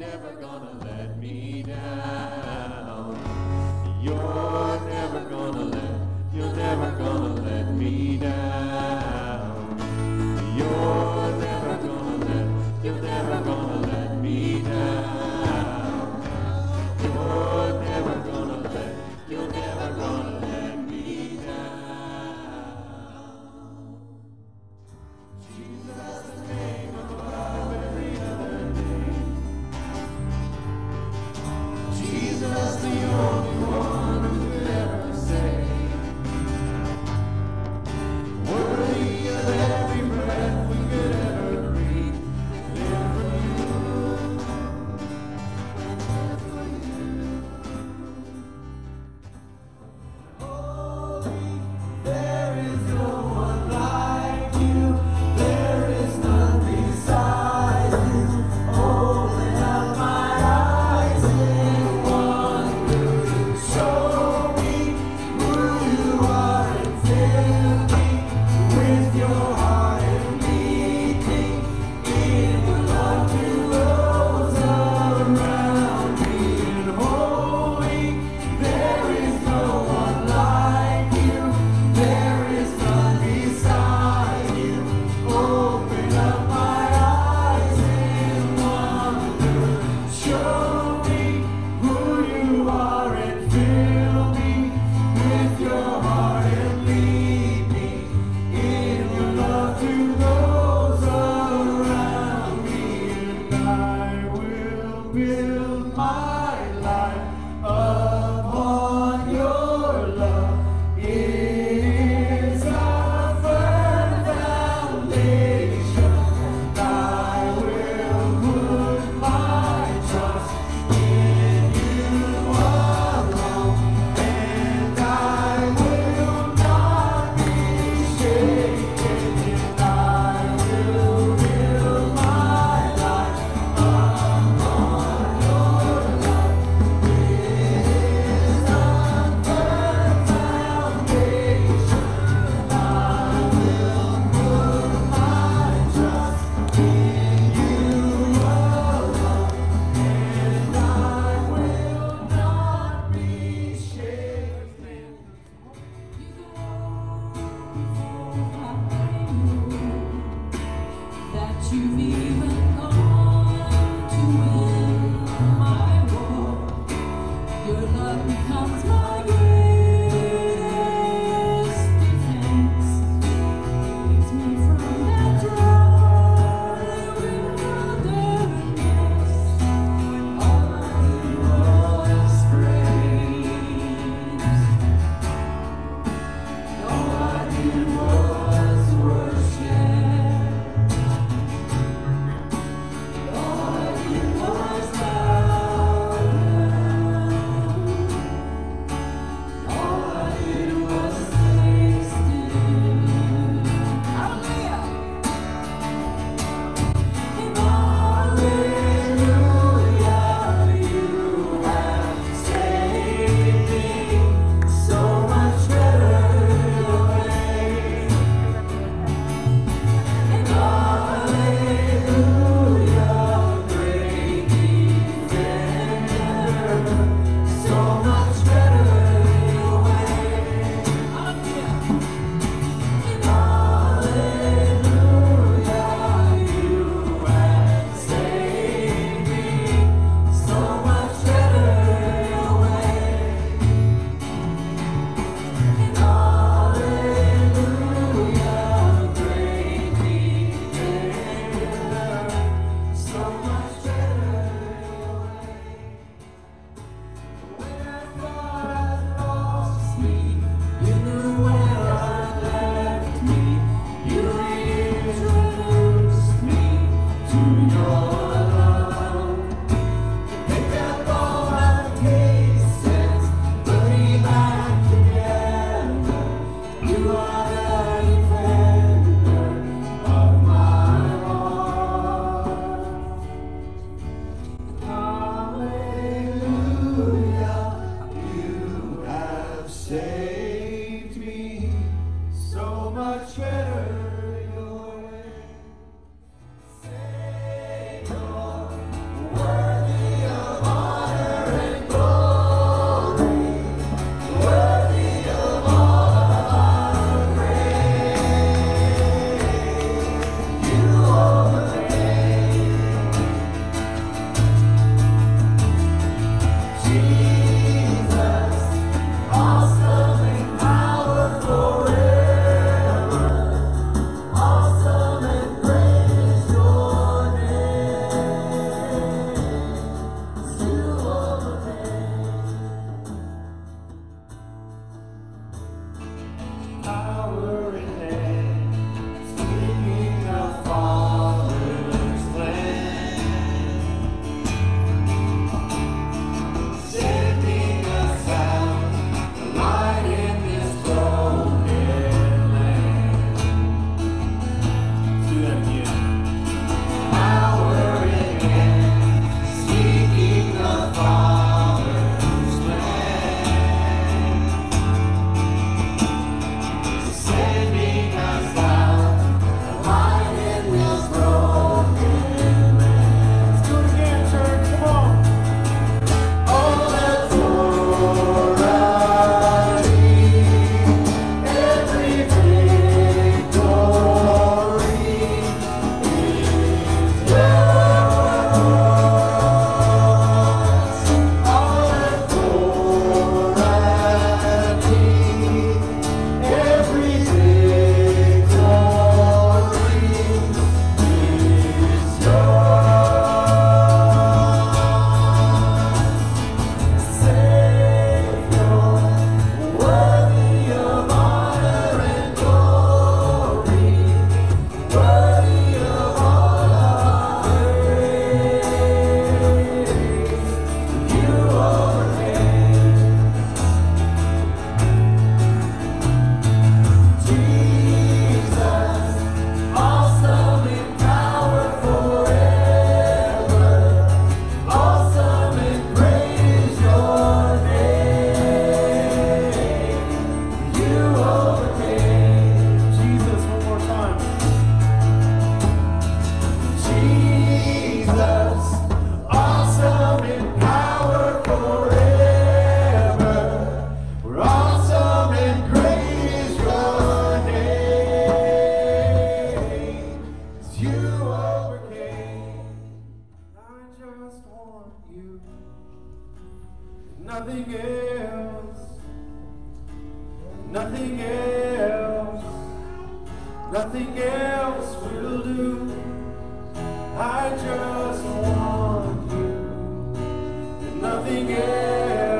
never gonna let me down. Nothing else will do. I just want you. Nothing else.